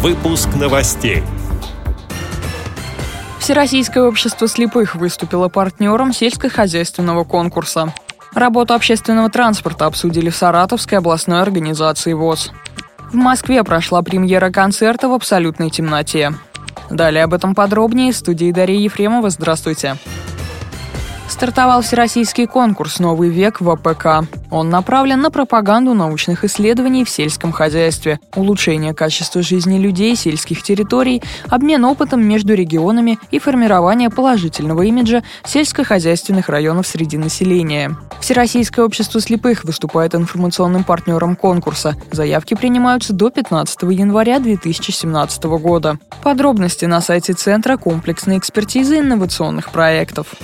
Выпуск новостей. Всероссийское общество слепых выступило партнером сельскохозяйственного конкурса. Работу общественного транспорта обсудили в Саратовской областной организации ВОЗ. В Москве прошла премьера концерта в абсолютной темноте. Далее об этом подробнее в студии Дарья Ефремова. Здравствуйте. Стартовал всероссийский конкурс «Новый век» в АПК. Он направлен на пропаганду научных исследований в сельском хозяйстве, улучшение качества жизни людей сельских территорий, обмен опытом между регионами и формирование положительного имиджа сельскохозяйственных районов среди населения. Всероссийское общество слепых выступает информационным партнером конкурса. Заявки принимаются до 15 января 2017 года. Подробности на сайте Центра комплексной экспертизы инновационных проектов.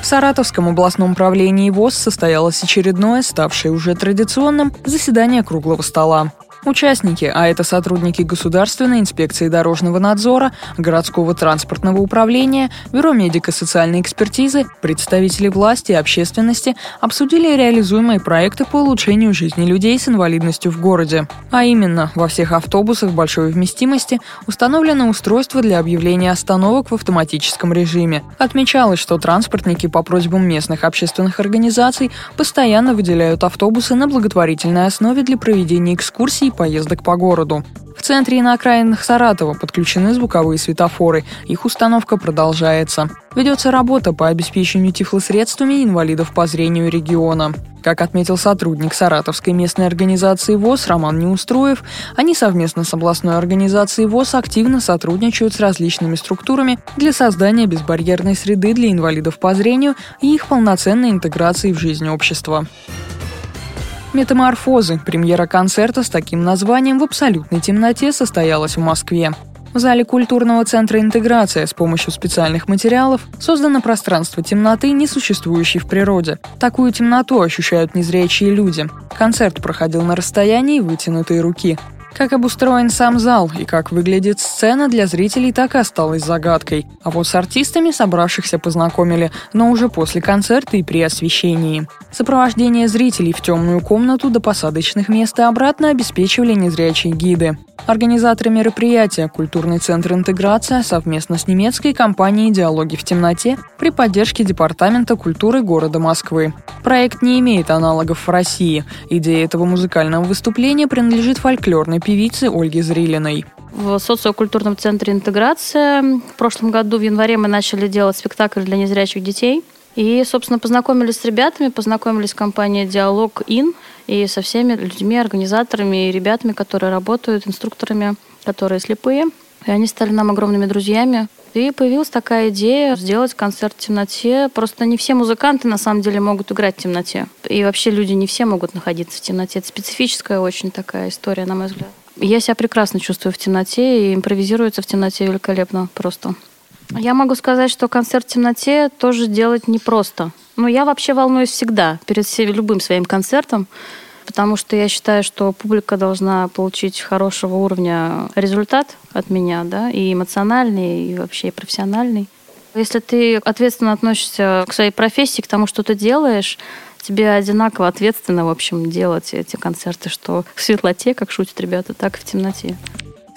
В Саратовском областном правлении ВОЗ состоялось очередное, ставшее уже традиционным, заседание круглого стола. Участники, а это сотрудники Государственной инспекции дорожного надзора, городского транспортного управления, Бюро медико-социальной экспертизы, представители власти и общественности обсудили реализуемые проекты по улучшению жизни людей с инвалидностью в городе. А именно, во всех автобусах большой вместимости установлено устройство для объявления остановок в автоматическом режиме. Отмечалось, что транспортники по просьбам местных общественных организаций постоянно выделяют автобусы на благотворительной основе для проведения экскурсий поездок по городу. В центре и на окраинах Саратова подключены звуковые светофоры. Их установка продолжается. Ведется работа по обеспечению тифлосредствами инвалидов по зрению региона. Как отметил сотрудник Саратовской местной организации ВОЗ Роман Неустроев, они совместно с областной организацией ВОЗ активно сотрудничают с различными структурами для создания безбарьерной среды для инвалидов по зрению и их полноценной интеграции в жизнь общества. «Метаморфозы» – премьера концерта с таким названием в абсолютной темноте состоялась в Москве. В зале культурного центра «Интеграция» с помощью специальных материалов создано пространство темноты, не существующей в природе. Такую темноту ощущают незрячие люди. Концерт проходил на расстоянии вытянутой руки. Как обустроен сам зал и как выглядит сцена для зрителей так и осталось загадкой. А вот с артистами собравшихся познакомили, но уже после концерта и при освещении. Сопровождение зрителей в темную комнату до посадочных мест и обратно обеспечивали незрячие гиды. Организаторы мероприятия «Культурный центр интеграция» совместно с немецкой компанией «Диалоги в темноте» при поддержке Департамента культуры города Москвы. Проект не имеет аналогов в России. Идея этого музыкального выступления принадлежит фольклорной певице Ольге Зрилиной. В социокультурном центре интеграция в прошлом году в январе мы начали делать спектакль для незрячих детей. И, собственно, познакомились с ребятами, познакомились с компанией «Диалог Ин» и со всеми людьми, организаторами и ребятами, которые работают, инструкторами, которые слепые. И они стали нам огромными друзьями. И появилась такая идея сделать концерт в темноте. Просто не все музыканты на самом деле могут играть в темноте. И вообще люди не все могут находиться в темноте. Это специфическая очень такая история, на мой взгляд. Я себя прекрасно чувствую в темноте и импровизируется в темноте великолепно просто. Я могу сказать, что концерт в темноте тоже делать непросто. Но я вообще волнуюсь всегда перед любым своим концертом, потому что я считаю, что публика должна получить хорошего уровня результат от меня, да, и эмоциональный, и вообще профессиональный. Если ты ответственно относишься к своей профессии, к тому, что ты делаешь, тебе одинаково ответственно, в общем, делать эти концерты, что в светлоте, как шутят ребята, так и в темноте.